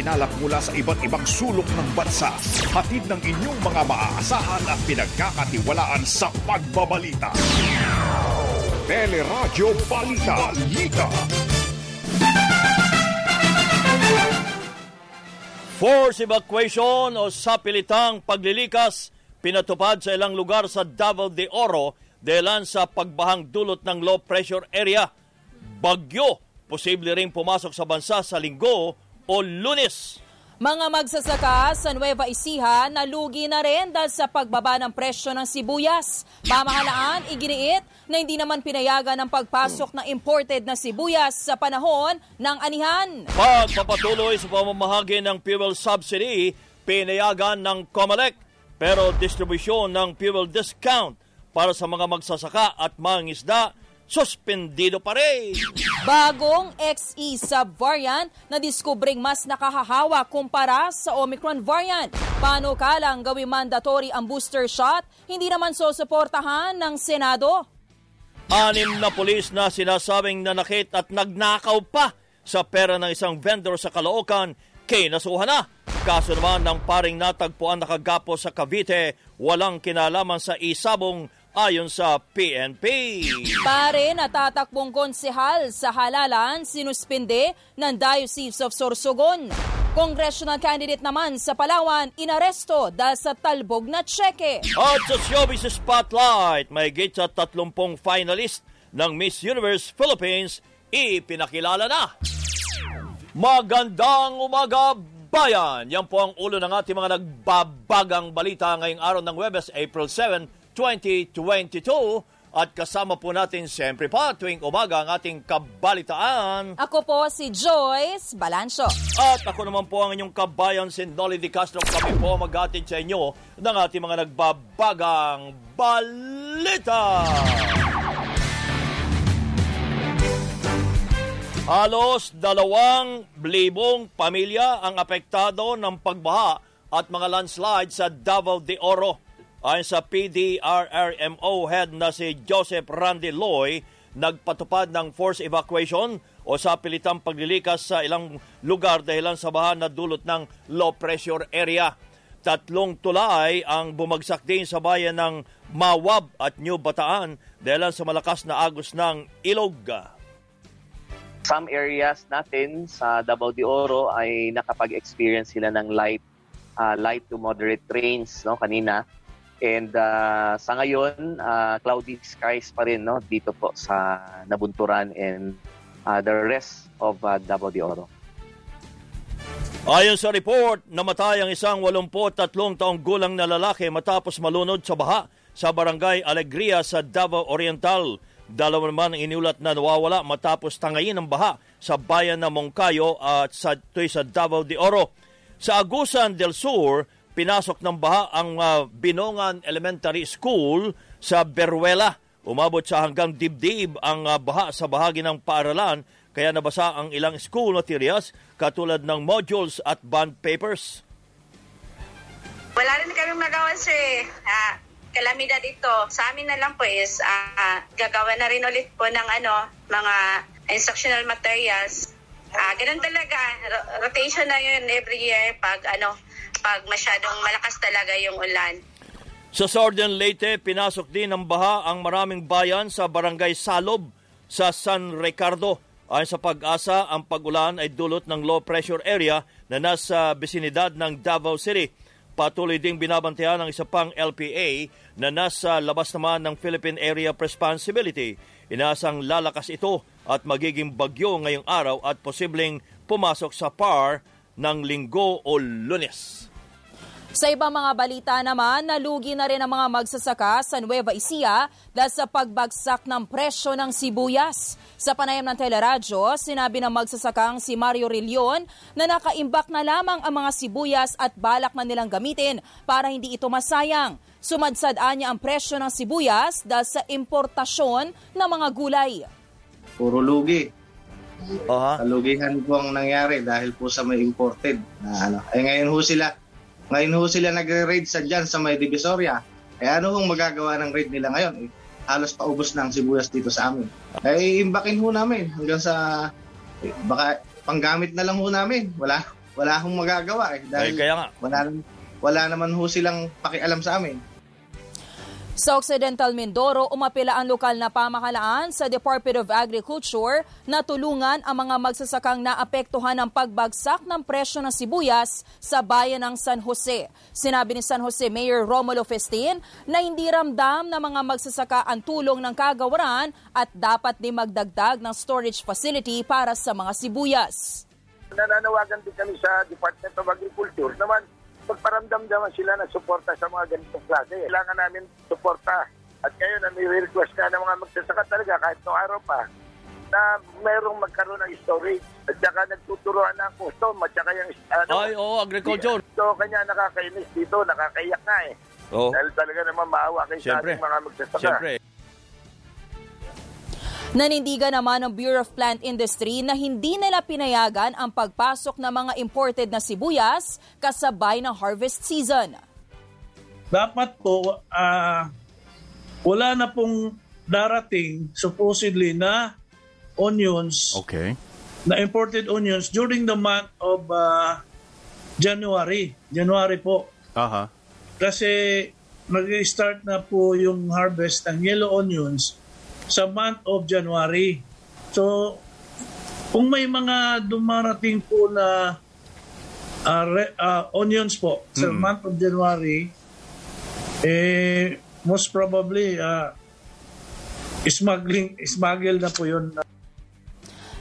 nakikinalap mula sa iba't ibang sulok ng bansa. Hatid ng inyong mga maaasahan at pinagkakatiwalaan sa pagbabalita. Teleradyo Balita. Balita. Force evacuation o sapilitang paglilikas pinatupad sa ilang lugar sa Davao de Oro dahil sa pagbahang dulot ng low pressure area. Bagyo Posible ring pumasok sa bansa sa linggo o lunes. Mga magsasaka sa Nueva Ecija nalugi na rin dahil sa pagbaba ng presyo ng sibuyas. Pamahalaan, iginiit na hindi naman pinayagan ng pagpasok ng imported na sibuyas sa panahon ng anihan. Pagpapatuloy sa pamamahagi ng fuel subsidy, pinayagan ng COMELEC pero distribusyon ng fuel discount para sa mga magsasaka at mangisda suspendido pa rin. Bagong XE subvariant na diskubring mas nakahahawa kumpara sa Omicron variant. Paano kalang gawing mandatory ang booster shot, hindi naman susuportahan ng Senado. Anim na pulis na sinasabing nanakit at nagnakaw pa sa pera ng isang vendor sa Caloocan, kinasuhan na. Kaso naman ng paring natagpuan nakagapo sa Cavite, walang kinalaman sa isabong ayon sa PNP. Pare natatakbong konsehal sa halalan sinuspinde ng Diocese of Sorsogon. Congressional candidate naman sa Palawan inaresto dahil sa talbog na tseke. At sa Showbiz Spotlight, may gate sa 30 finalist ng Miss Universe Philippines ipinakilala na. Magandang umaga, bayan! Yan po ang ulo ng ating mga nagbabagang balita ngayong araw ng Webes, April 7, 2022 at kasama po natin siyempre pa tuwing umaga ang ating kabalitaan. Ako po si Joyce Balancho. At ako naman po ang inyong kabayan si Nolly Di Castro. Kami po magatid sa inyo ng ating mga nagbabagang balita. Halos dalawang libong pamilya ang apektado ng pagbaha at mga landslide sa Davao de Oro. Ayon sa PDRRMO head na si Joseph Randy Loy, nagpatupad ng force evacuation o sa pilitang paglilikas sa ilang lugar dahilan sa baha na dulot ng low pressure area. Tatlong tulay ang bumagsak din sa bayan ng Mawab at New Bataan dahil sa malakas na agos ng ilog. Some areas natin sa Davao de Oro ay nakapag-experience sila ng light uh, light to moderate rains no kanina And uh, sa ngayon, uh, cloudy skies pa rin no, dito po sa Nabunturan and uh, the rest of uh, Davao de Oro. Ayon sa report, namatay ang isang 83 taong gulang na lalaki matapos malunod sa baha sa barangay Alegria sa Davao Oriental. Dalawa naman ang iniulat na nawawala matapos tangayin ng baha sa bayan ng Moncayo at sa, sa Davao de Oro. Sa Agusan del Sur, pinasok ng baha ang uh, Binongan Elementary School sa Beruela. Umabot sa hanggang dibdib ang uh, baha sa bahagi ng paaralan kaya nabasa ang ilang school materials katulad ng modules at bond papers. Wala rin kami magawa sir. Uh, kalamidad ito. Sa amin na lang po is uh, gagawa na rin ulit po ng ano, mga instructional materials. Uh, ganun talaga. Rotation na yun every year pag ano, pag masyadong malakas talaga yung ulan. Sa Southern Leyte, pinasok din ng baha ang maraming bayan sa barangay Salob sa San Ricardo. Ayon sa pag-asa, ang pag-ulan ay dulot ng low pressure area na nasa bisinidad ng Davao City. Patuloy ding binabantayan ng isa pang LPA na nasa labas naman ng Philippine Area of Responsibility. Inasang lalakas ito at magiging bagyo ngayong araw at posibleng pumasok sa PAR ng linggo o lunes. Sa ibang mga balita naman, nalugi na rin ang mga magsasaka sa Nueva Ecija dahil sa pagbagsak ng presyo ng sibuyas. Sa panayam ng teleradyo, sinabi ng magsasakang si Mario Rillion na nakaimbak na lamang ang mga sibuyas at balak na nilang gamitin para hindi ito masayang. Sumadsadaan niya ang presyo ng sibuyas dahil sa importasyon ng mga gulay. Puro lugi. Uh-huh. Kalugihan po ang nangyari dahil po sa may imported na ano. Eh ngayon ho sila ngayon ho sila nagre-raid sa dyan sa may Divisoria. Eh ano hong magagawa ng raid nila ngayon? Eh, halos paubos na ang sibuyas dito sa amin. Eh imbakin ho namin hanggang sa eh, baka panggamit na lang ho namin. Wala wala akong magagawa eh. Dahil Ay, kaya nga. Wala, wala naman ho silang pakialam sa amin. Sa Occidental Mindoro, umapila ang lokal na pamahalaan sa Department of Agriculture na tulungan ang mga magsasakang naapektuhan ng pagbagsak ng presyo ng sibuyas sa bayan ng San Jose. Sinabi ni San Jose Mayor Romulo Festin na hindi ramdam ng mga magsasaka ang tulong ng kagawaran at dapat din magdagdag ng storage facility para sa mga sibuyas. Nananawagan din kami sa Department of Agriculture naman magparamdam naman sila ng suporta sa mga ganitong klase. Kailangan namin suporta. At ngayon, ang request nga ng mga magsasaka talaga kahit noong araw pa na mayroong magkaroon ng storage at saka nagtuturuan ng custom at saka yung ano, Ay, oo, agriculture. So, kanya nakakainis dito, nakakaiyak nga eh. Oo. Dahil talaga naman maawa kayo sa ating mga magsasaka. Siyempre. Nanindigan naman ng Bureau of Plant Industry na hindi nila pinayagan ang pagpasok ng mga imported na sibuyas kasabay ng harvest season. dapat po ah, wala na pong darating supposedly na onions Okay. na imported onions during the month of ah, January. January po. Aha. Kasi nag-start na po yung harvest ng yellow onions sa month of January. So, kung may mga dumarating po na ah, re- ah, onions po sa month of January, eh, most probably, ah, smuggling, smuggle na po yun.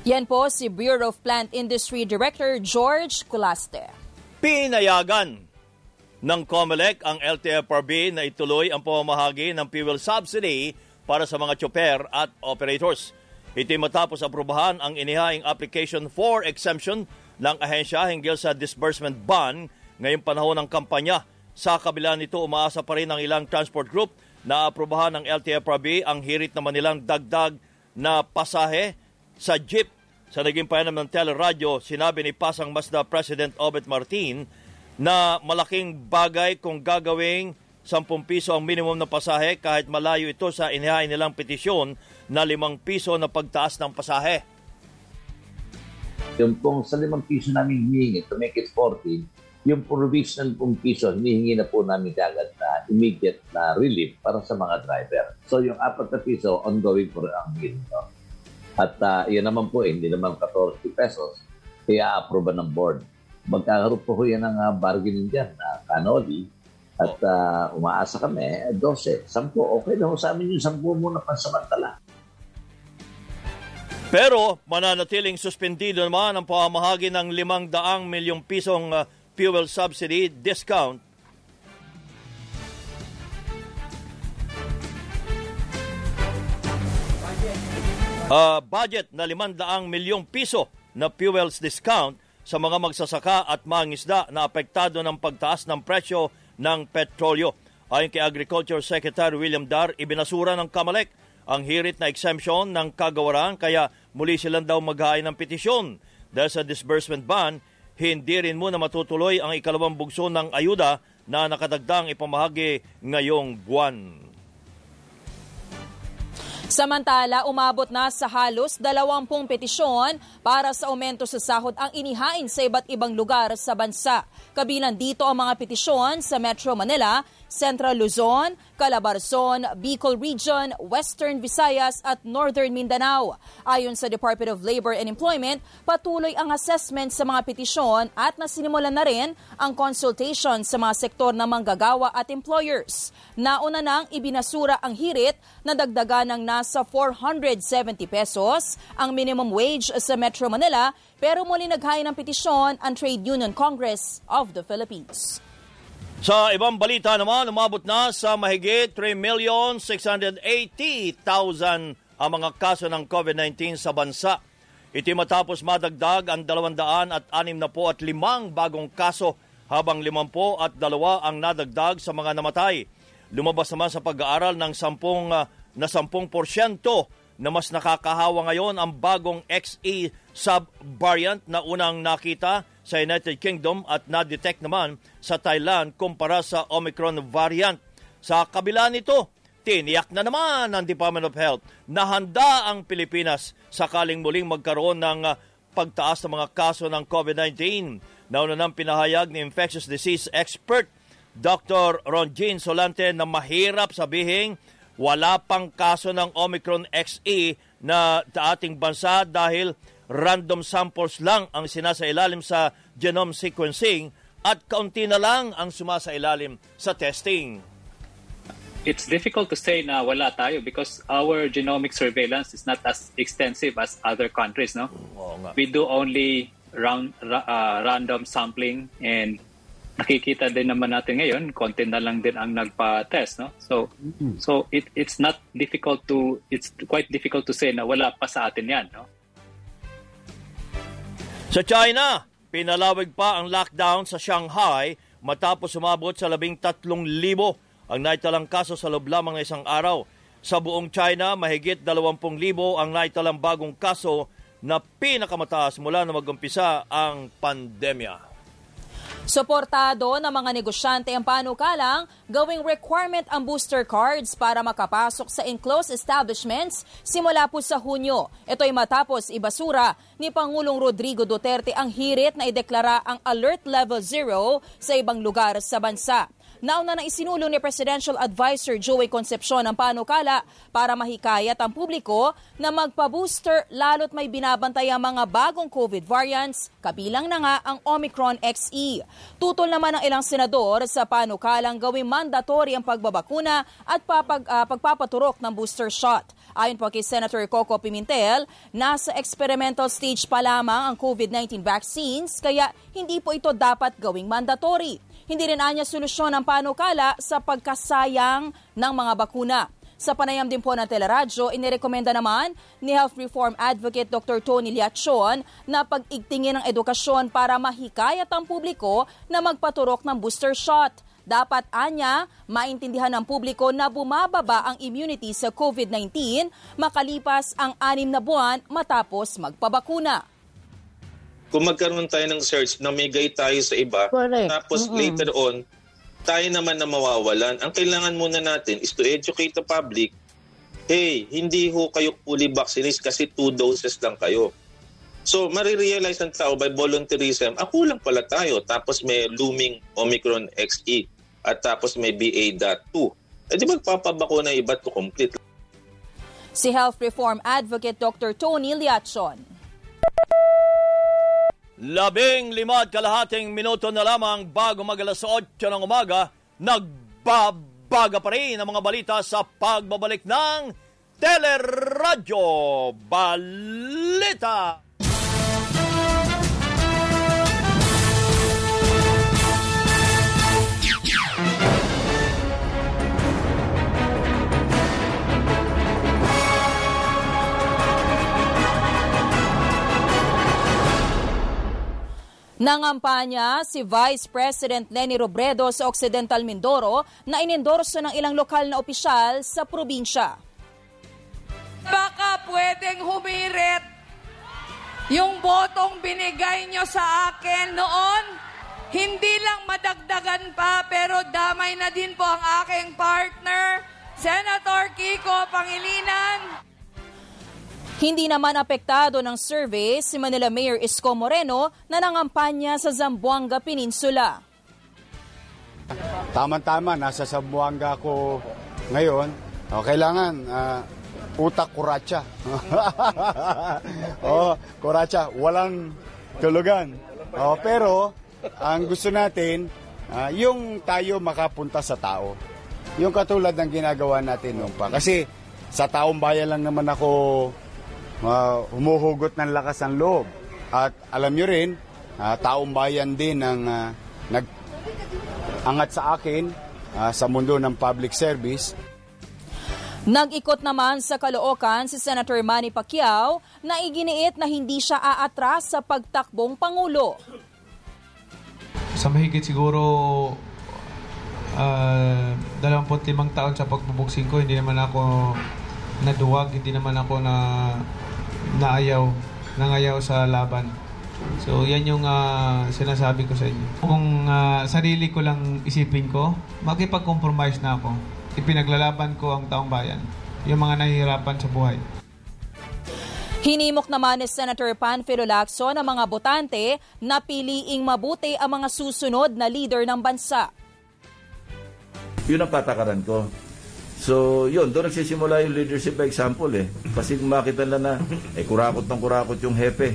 Yan po si Bureau of Plant Industry Director George Culaste. Pinayagan ng COMELEC ang LTFRB na ituloy ang pamamahagi ng fuel subsidy para sa mga chopper at operators. Ito matapos aprubahan ang inihaing application for exemption ng ahensya hinggil sa disbursement ban ngayong panahon ng kampanya. Sa kabila nito, umaasa pa rin ang ilang transport group na aprubahan ng LTFRB ang hirit naman nilang dagdag na pasahe sa jeep. Sa naging payanam ng teleradyo, sinabi ni Pasang Mazda President Obet Martin na malaking bagay kung gagawing 10 piso ang minimum na pasahe kahit malayo ito sa inihain nilang petisyon na 5 piso na pagtaas ng pasahe. Yung pong sa limang piso namin hinihingi to make it 14, yung provisional pong piso, hinihingi na po namin kagad na immediate na relief para sa mga driver. So yung apat na piso, ongoing rin ang hingin. No? At uh, yun naman po, eh, hindi naman 14 pesos, kaya approve ng board. Magkakaroon po yan ng uh, bargaining dyan na kanoli at uh, umaasa kami, 12, 10, okay na sa amin yung 10 muna pansamantala. Pero mananatiling suspendido naman ang pamamahagi ng 500 milyong pisong uh, fuel subsidy discount. Uh, budget na 500 milyong piso na fuels discount sa mga magsasaka at mangisda na apektado ng pagtaas ng presyo ng petrolyo. Ayon kay Agriculture Secretary William Dar, ibinasura ng Kamalek ang hirit na exemption ng kagawaran kaya muli silang daw maghain ng petisyon. Dahil sa disbursement ban, hindi rin muna matutuloy ang ikalawang bugso ng ayuda na nakadagdang ipamahagi ngayong buwan. Samantala, umabot na sa halos 20 petisyon para sa aumento sa sahod ang inihain sa iba't ibang lugar sa bansa. Kabilang dito ang mga petisyon sa Metro Manila, Central Luzon, Calabarzon, Bicol Region, Western Visayas at Northern Mindanao. Ayon sa Department of Labor and Employment, patuloy ang assessment sa mga petisyon at nasinimulan na rin ang consultation sa mga sektor ng manggagawa at employers. Nauna nang ibinasura ang hirit na dagdagan ng nasa 470 pesos ang minimum wage sa Metro Manila pero muli naghain ng petisyon ang Trade Union Congress of the Philippines. Sa ibang balita naman, umabot na sa mahigit 3,680,000 ang mga kaso ng COVID-19 sa bansa. Iti matapos madagdag ang 200 at 65 bagong kaso habang 50 at dalawa ang nadagdag sa mga namatay. Lumabas naman sa pag-aaral ng 10 uh, na 10% na mas nakakahawa ngayon ang bagong XE sub-variant na unang nakita sa United Kingdom at na-detect naman sa Thailand kumpara sa Omicron variant. Sa kabila nito, tiniyak na naman ng Department of Health na handa ang Pilipinas sakaling muling magkaroon ng uh, pagtaas ng mga kaso ng COVID-19. Nauna nang pinahayag ni infectious disease expert Dr. Ron Jean Solante na mahirap sabihin wala pang kaso ng Omicron XE na sa ating bansa dahil random samples lang ang sinasailalim sa genome sequencing at kaunti na lang ang sumasailalim sa testing. It's difficult to say na wala tayo because our genomic surveillance is not as extensive as other countries, no? Oo nga. We do only round, ra- uh, random sampling and nakikita din naman natin ngayon, konti na lang din ang nagpa-test, no? So so it it's not difficult to it's quite difficult to say na wala pa sa atin 'yan, no? Sa China, pinalawig pa ang lockdown sa Shanghai matapos umabot sa labing tatlong libo ang naitalang kaso sa loob lamang ng isang araw. Sa buong China, mahigit 20,000 ang naitalang bagong kaso na pinakamataas mula na mag-umpisa ang pandemya. Suportado ng mga negosyante ang panukalang gawing requirement ang booster cards para makapasok sa enclosed establishments simula po sa Hunyo. Ito ay matapos ibasura ni Pangulong Rodrigo Duterte ang hirit na ideklara ang Alert Level 0 sa ibang lugar sa bansa. Nauna na isinulo ni Presidential Advisor Joey Concepcion ang panukala para mahikayat ang publiko na magpa-booster lalo't may binabantay ang mga bagong COVID variants, kabilang na nga ang Omicron XE. Tutol naman ng ilang senador sa panukalang gawing mandatory ang pagbabakuna at papag, ah, pagpapaturok ng booster shot. Ayon po kay Senator Coco Pimentel, nasa experimental stage pa lamang ang COVID-19 vaccines kaya hindi po ito dapat gawing mandatory. Hindi rin anya solusyon ang panukala sa pagkasayang ng mga bakuna. Sa panayam din po ng teleradyo, inirekomenda naman ni Health Reform Advocate Dr. Tony Liachon na pag-igtingin ng edukasyon para mahikayat ang publiko na magpaturok ng booster shot. Dapat anya, maintindihan ng publiko na bumababa ang immunity sa COVID-19 makalipas ang anim na buwan matapos magpabakuna kung magkaroon tayo ng search, namigay tayo sa iba, Correct. tapos Mm-mm. later on, tayo naman na mawawalan. Ang kailangan muna natin is to educate the public, hey, hindi ho kayo fully vaccinated kasi two doses lang kayo. So, marirealize ng tao by volunteerism, ako lang pala tayo. Tapos may looming Omicron XE at tapos may BA.2. Eh di magpapabako na iba to complete. Si Health Reform Advocate Dr. Tony Liachon. Labing lima at kalahating minuto na lamang bago mag alas 8 ng umaga, nagbabaga pa rin ang mga balita sa pagbabalik ng Teleradyo Balita. Nangampanya si Vice President Lenny Robredo sa Occidental Mindoro na inendorso ng ilang lokal na opisyal sa probinsya. Baka pwedeng humirit yung botong binigay nyo sa akin noon. Hindi lang madagdagan pa, pero damay na din po ang aking partner, Senator Kiko Pangilinan. Hindi naman apektado ng survey si Manila Mayor Isko Moreno na nangampanya sa Zamboanga Peninsula. Tama-tama, nasa Zamboanga ako ngayon. O, kailangan ah, utak kuratsa. oh, kuratsa, walang tulugan. Oh, pero ang gusto natin, ah, yung tayo makapunta sa tao. Yung katulad ng ginagawa natin noon pa. Kasi sa taong bayan lang naman ako ah, humuhugot ng lakas ng loob. At alam nyo rin, ah, taong bayan din ang ah, nag angat sa akin ah, sa mundo ng public service. Nag-ikot naman sa Caloocan si Senator Manny Pacquiao na iginiit na hindi siya aatras sa pagtakbong Pangulo. sa mahigit siguro ah 25 taon sa pagbubuksing ko, hindi naman ako naduwag, hindi naman ako na naayaw, nangayaw sa laban. So, yan yung ah, sinasabi ko sa inyo. Kung ah, sarili ko lang isipin ko, makipag-compromise na ako. Ipinaglalaban ko ang taong bayan. Yung mga nahihirapan sa buhay. Hinimok naman ni Senator Panfilo Lacson ang mga botante na piliing mabuti ang mga susunod na leader ng bansa. Yun ang patakaran ko. So, yun, doon nagsisimula yung leadership by example eh. Kasi kung makita nila na, eh, kurakot ng kurakot yung hepe.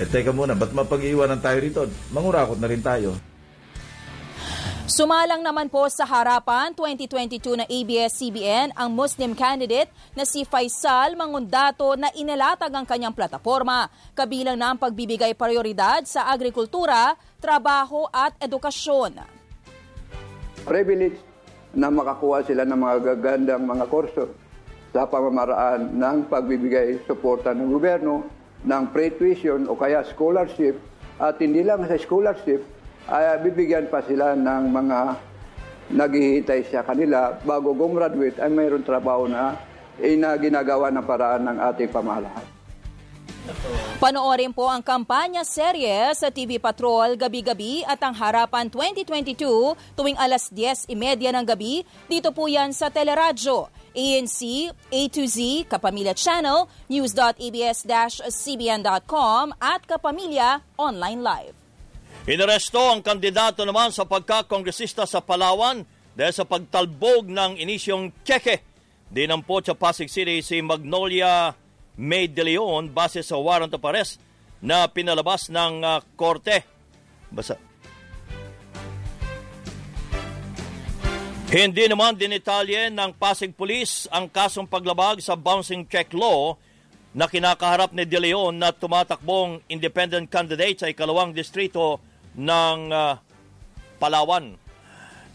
Eh, teka muna, ba't mapag-iwanan tayo rito? Mangurakot na rin tayo. Sumalang naman po sa harapan 2022 na ABS-CBN ang Muslim candidate na si Faisal Mangundato na inalatag ang kanyang plataforma, kabilang na ang pagbibigay prioridad sa agrikultura, trabaho at edukasyon. Privilege na makakuha sila ng mga gagandang mga kurso sa pamamaraan ng pagbibigay suporta ng gobyerno ng pre-tuition o kaya scholarship at hindi lang sa scholarship ay bibigyan pa sila ng mga naghihintay sa kanila bago gumraduate ay mayroon trabaho na ina ginagawa ng paraan ng ating pamahalaan. Panoorin po ang kampanya serye sa TV Patrol gabi-gabi at ang Harapan 2022 tuwing alas 10.30 ng gabi. Dito po yan sa Teleradyo, ANC, A to Z, Kapamilya Channel, news.abs-cbn.com at Kapamilya Online Live. Inaresto ang kandidato naman sa pagkakongresista sa Palawan dahil sa pagtalbog ng inisyong Cheque. Dinampot sa Pasig City si Magnolia May de Leon base sa warrant of arrest na pinalabas ng uh, korte. Basa. Hindi naman dinitalye ng Pasig Police ang kasong paglabag sa bouncing check law na kinakaharap ni De Leon na tumatakbong independent candidate sa ikalawang distrito ng uh, Palawan.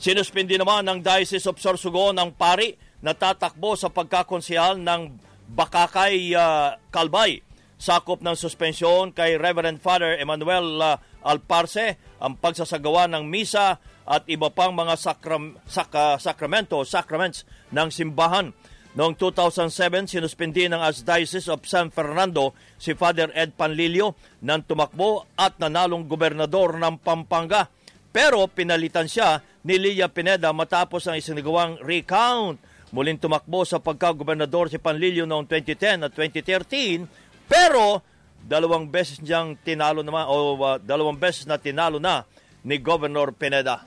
Sinuspindi naman ng Diocese of Sorsogon ang pari na tatakbo sa pagkakonsihal ng Bakakay uh, Kalbay. Sakop ng suspensyon kay Reverend Father Emmanuel uh, Alparse ang pagsasagawa ng misa at iba pang mga sakram, sak, sakramento, sacraments ng simbahan. Noong 2007, sinuspindi ng Archdiocese of San Fernando si Father Ed Panlilio nang tumakbo at nanalong gobernador ng Pampanga. Pero pinalitan siya ni Lilia Pineda matapos ang isinagawang recount. Muling tumakbo sa pagkagobernador si Panlilio noong 2010 at 2013 pero dalawang beses niyang tinalo naman o uh, dalawang beses na tinalo na ni Governor Pineda.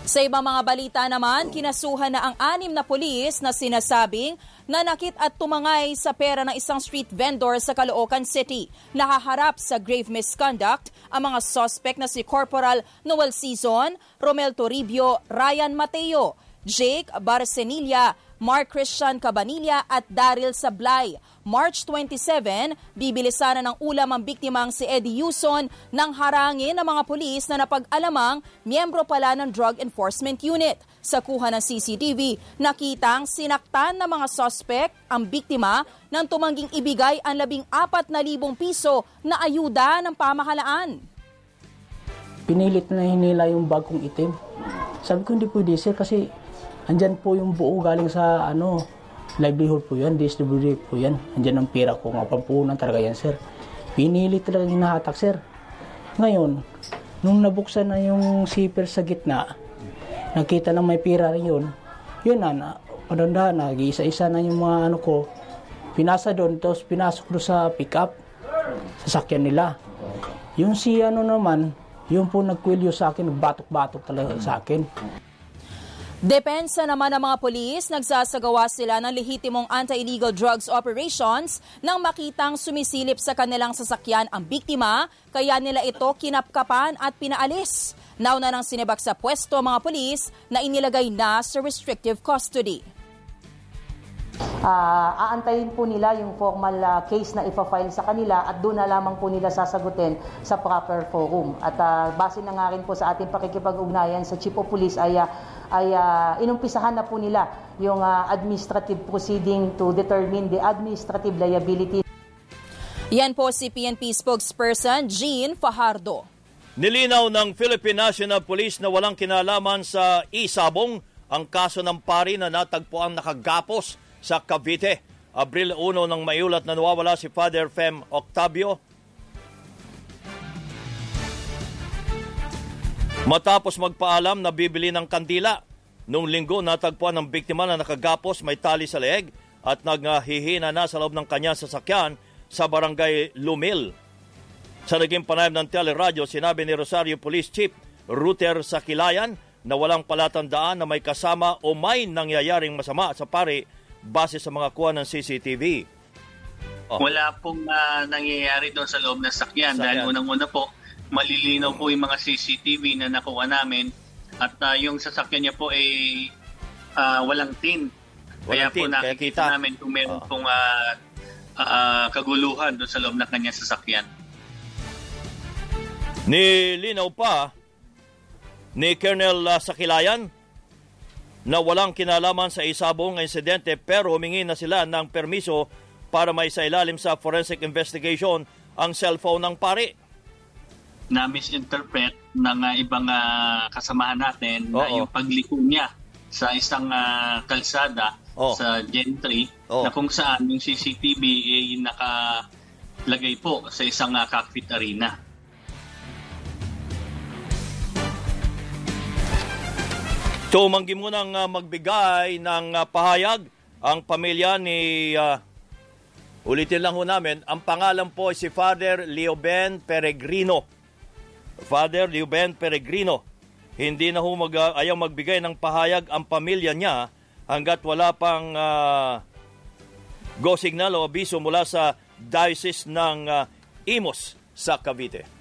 Sa ibang mga balita naman, kinasuhan na ang anim na pulis na sinasabing nanakit at tumangay sa pera ng isang street vendor sa Caloocan City. Nakaharap sa grave misconduct ang mga suspect na si Corporal Noel Season, Romel Toribio, Ryan Mateo, Jake Barcenilla, Mark Christian Cabanilla at Daryl Sablay. March 27, bibilisan na ng ulam ang biktimang si Eddie Yuson nang harangin ng mga pulis na napag-alamang miyembro pala ng Drug Enforcement Unit. Sa kuha ng CCTV, nakitang sinaktan ng mga suspect ang biktima nang tumangging ibigay ang labing apat na libong piso na ayuda ng pamahalaan. Pinilit na hinila yung bagong itim. Sabi ko hindi pwede sir kasi andyan po yung buo galing sa ano, livelihood po yan, DSWD po yan. Andyan ang pera ko, mapampunan talaga yan sir. Pinilit talaga hinahatak sir. Ngayon, nung nabuksan na yung zipper sa gitna, nakita na may pera rin yun, yun na, na padandahan na, isa-isa na yung mga ano ko, pinasa doon, tapos pinasok doon sa pick-up, sasakyan nila. Yung si ano naman, yung po nagkwilyo sa akin, nagbatok-batok talaga sa akin. Depensa naman ng mga polis, nagsasagawa sila ng lehitimong anti-illegal drugs operations nang makitang sumisilip sa kanilang sasakyan ang biktima, kaya nila ito kinapkapan at pinaalis. Nauna nang sinibak sa pwesto mga polis na inilagay na sa restrictive custody. Uh, aantayin po nila yung formal uh, case na ipa-file sa kanila at doon na lamang po nila sasagutin sa proper forum. At uh, base na nga rin po sa ating pakikipag-ugnayan sa Chief of Police ay, uh, ay uh, inumpisahan na po nila yung uh, administrative proceeding to determine the administrative liability. Yan po si PNP spokesperson Jean Fajardo. Nilinaw ng Philippine National Police na walang kinalaman sa isabong ang kaso ng pari na natagpuan nakagapos sa Cavite. Abril 1 nang maiulat na nawawala si Father Fem Octavio. Matapos magpaalam na bibili ng kandila, noong linggo natagpuan ng biktima na nakagapos may tali sa leeg at naghihina na sa loob ng kanyang sasakyan sa barangay Lumil. Sa naging panayam ng teleradyo, sinabi ni Rosario Police Chief Ruter Sakilayan na walang palatandaan na may kasama o may nangyayaring masama sa pari base sa mga kuha ng CCTV. Oh. Wala pong uh, nangyayari doon sa loob ng sakyan, sakyan. dahil unang-una po, malilinaw po yung mga CCTV na nakuha namin at uh, yung sasakyan niya po ay uh, walang tin. Walang kaya tin, po nakikita kaya namin kung meron oh. pong uh, uh, kaguluhan doon sa loob ng kanyang sasakyan. Nilinaw pa ni Colonel uh, Sakilayan na walang kinalaman sa isabong insidente pero humingi na sila ng permiso para may ilalim sa forensic investigation ang cellphone ng pari. Na-misinterpret ng uh, ibang uh, kasamahan natin Oo. na yung pagliko niya sa isang uh, kalsada Oo. sa Gentry Oo. na kung saan yung CCTV ay nakalagay po sa isang uh, cockpit arena. Tumanggi mo nang uh, magbigay ng uh, pahayag ang pamilya ni uh, ulitin lang ho namin, ang pangalan po si Father Leoben Peregrino. Father Leoben Peregrino. Hindi na ho mag, uh, ayaw magbigay ng pahayag ang pamilya niya hanggat wala pang uh, go signal o abiso mula sa Diocese ng uh, Imos sa Cavite.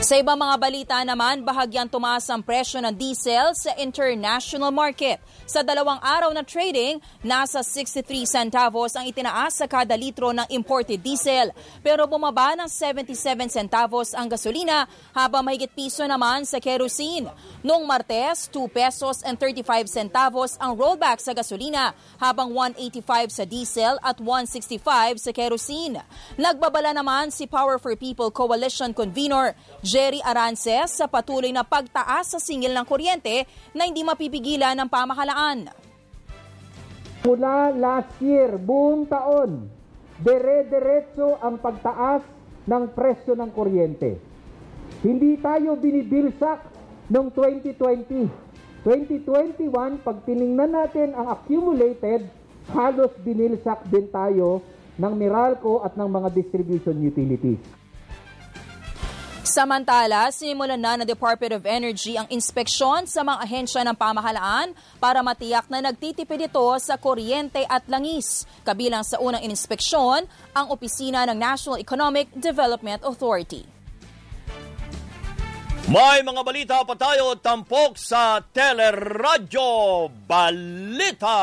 Sa ibang mga balita naman, bahagyang tumaas ang presyo ng diesel sa international market. Sa dalawang araw na trading, nasa 63 centavos ang itinaas sa kada litro ng imported diesel. Pero bumaba ng 77 centavos ang gasolina habang mahigit piso naman sa kerosene. Noong Martes, 2 pesos and 35 centavos ang rollback sa gasolina habang 185 sa diesel at 165 sa kerosene. Nagbabala naman si Power for People Coalition Convener Jerry Arances sa patuloy na pagtaas sa singil ng kuryente na hindi mapipigilan ng pamahalaan. Mula last year, buong taon, dere-derecho ang pagtaas ng presyo ng kuryente. Hindi tayo binibilsak noong 2020. 2021, pag tiningnan natin ang accumulated, halos binilsak din tayo ng Meralco at ng mga distribution utilities. Samantala, sinimulan na ng Department of Energy ang inspeksyon sa mga ahensya ng pamahalaan para matiyak na nagtitipid ito sa kuryente at langis. Kabilang sa unang inspeksyon, ang opisina ng National Economic Development Authority. May mga balita pa tayo tampok sa Teleradyo Balita.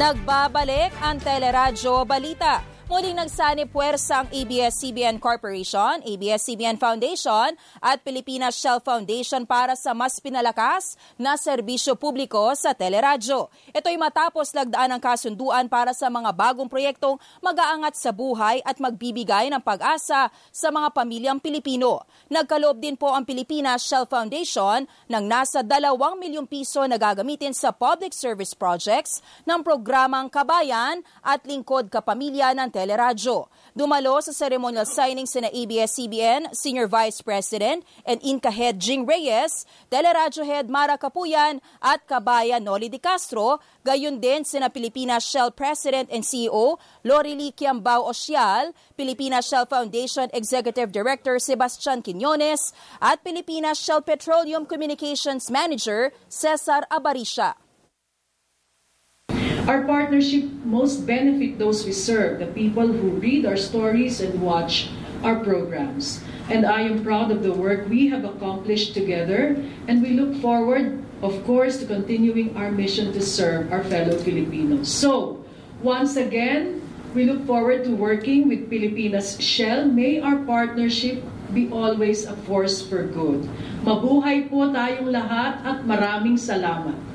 Nagbabalik ang Teleradyo Balita. Muling nagsani puwersa ang ABS-CBN Corporation, ABS-CBN Foundation at Pilipinas Shell Foundation para sa mas pinalakas na serbisyo publiko sa teleradyo. Ito'y matapos lagdaan ng kasunduan para sa mga bagong proyektong mag-aangat sa buhay at magbibigay ng pag-asa sa mga pamilyang Pilipino. Nagkaloob din po ang Pilipinas Shell Foundation ng nasa 2 milyong piso na gagamitin sa public service projects ng programang Kabayan at Lingkod Kapamilya ng Teleradyo. Dumalo sa ceremonial signing sina ABS-CBN Senior Vice President and Inca Head Jing Reyes, Teleradyo Head Mara Kapuyan at Kabayan Noli de Castro, gayon din sina Pilipinas Shell President and CEO Lorili Kiambao Osial, Pilipinas Shell Foundation Executive Director Sebastian Quinones at Pilipinas Shell Petroleum Communications Manager Cesar Abarisha. Our partnership most benefit those we serve, the people who read our stories and watch our programs. And I am proud of the work we have accomplished together, and we look forward, of course, to continuing our mission to serve our fellow Filipinos. So, once again, we look forward to working with Pilipinas Shell. May our partnership be always a force for good. Mabuhay po tayong lahat at maraming salamat.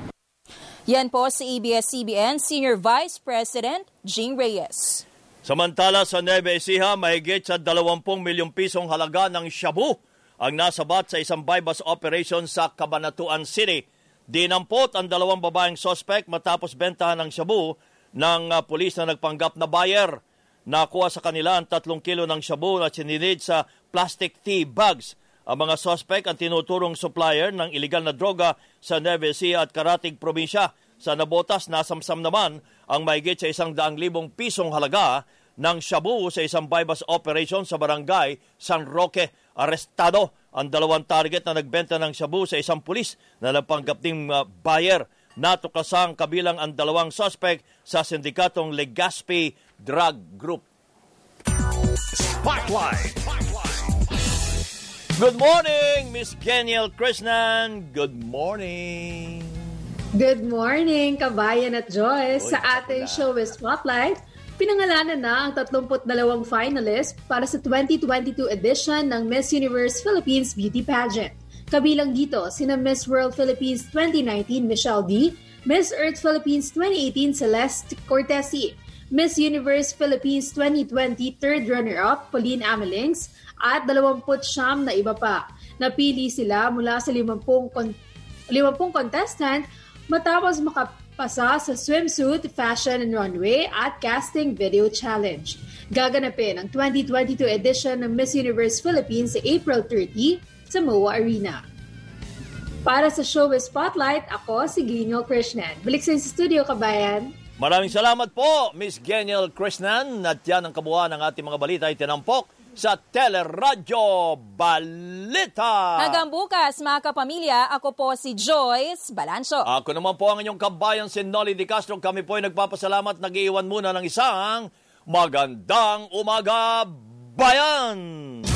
Yan po si ABS-CBN Senior Vice President Jing Reyes. Samantala sa Nueva Ecija, mahigit sa 20 milyong pisong halaga ng shabu ang nasabat sa isang bypass operation sa Cabanatuan City. Dinampot ang dalawang babaeng sospek matapos bentahan ng shabu ng uh, pulis na nagpanggap na buyer. Nakuha sa kanila ang tatlong kilo ng shabu na sinilid sa plastic tea bags Ang mga suspect ang tinuturong supplier ng iligal na droga sa Nueva Ecija at Karatig probinsya. Sa Nabotas, nasamsam naman ang mahigit sa isang daang libong pisong halaga ng shabu sa isang bypass operation sa barangay San Roque. Arestado ang dalawang target na nagbenta ng shabu sa isang pulis na napanggap ng uh, buyer. Natuklasang kabilang ang dalawang suspect sa sindikatong Legazpi Drug Group. Spotlight. Good morning, Miss Geniel Krishnan. Good morning. Good morning, kabayan at Joyce. Sa ating show with Spotlight, pinangalanan na ang 32 finalists para sa 2022 edition ng Miss Universe Philippines Beauty Pageant. Kabilang dito sina Miss World Philippines 2019 Michelle D, Miss Earth Philippines 2018 Celeste Cortesi, Miss Universe Philippines 2020 third runner-up Pauline Amelings, at 29 na iba pa. Napili sila mula sa 50, kon- 50 contestant matapos makapasa sa swimsuit, fashion and runway at casting video challenge. Gaganapin ang 2022 edition ng Miss Universe Philippines sa April 30 sa MOA Arena. Para sa show with Spotlight, ako si Gino Krishnan. Balik sa studio, kabayan. Maraming salamat po, Miss Geniel Krishnan. At yan ang kabuuan ng ating mga balita ay tinampok sa Teleradyo Balita. Hanggang bukas, mga kapamilya, ako po si Joyce Balancho. Ako naman po ang inyong kabayan, si Nolly Di Castro. Kami po ay nagpapasalamat. Nag-iwan muna ng isang magandang umaga, bayan!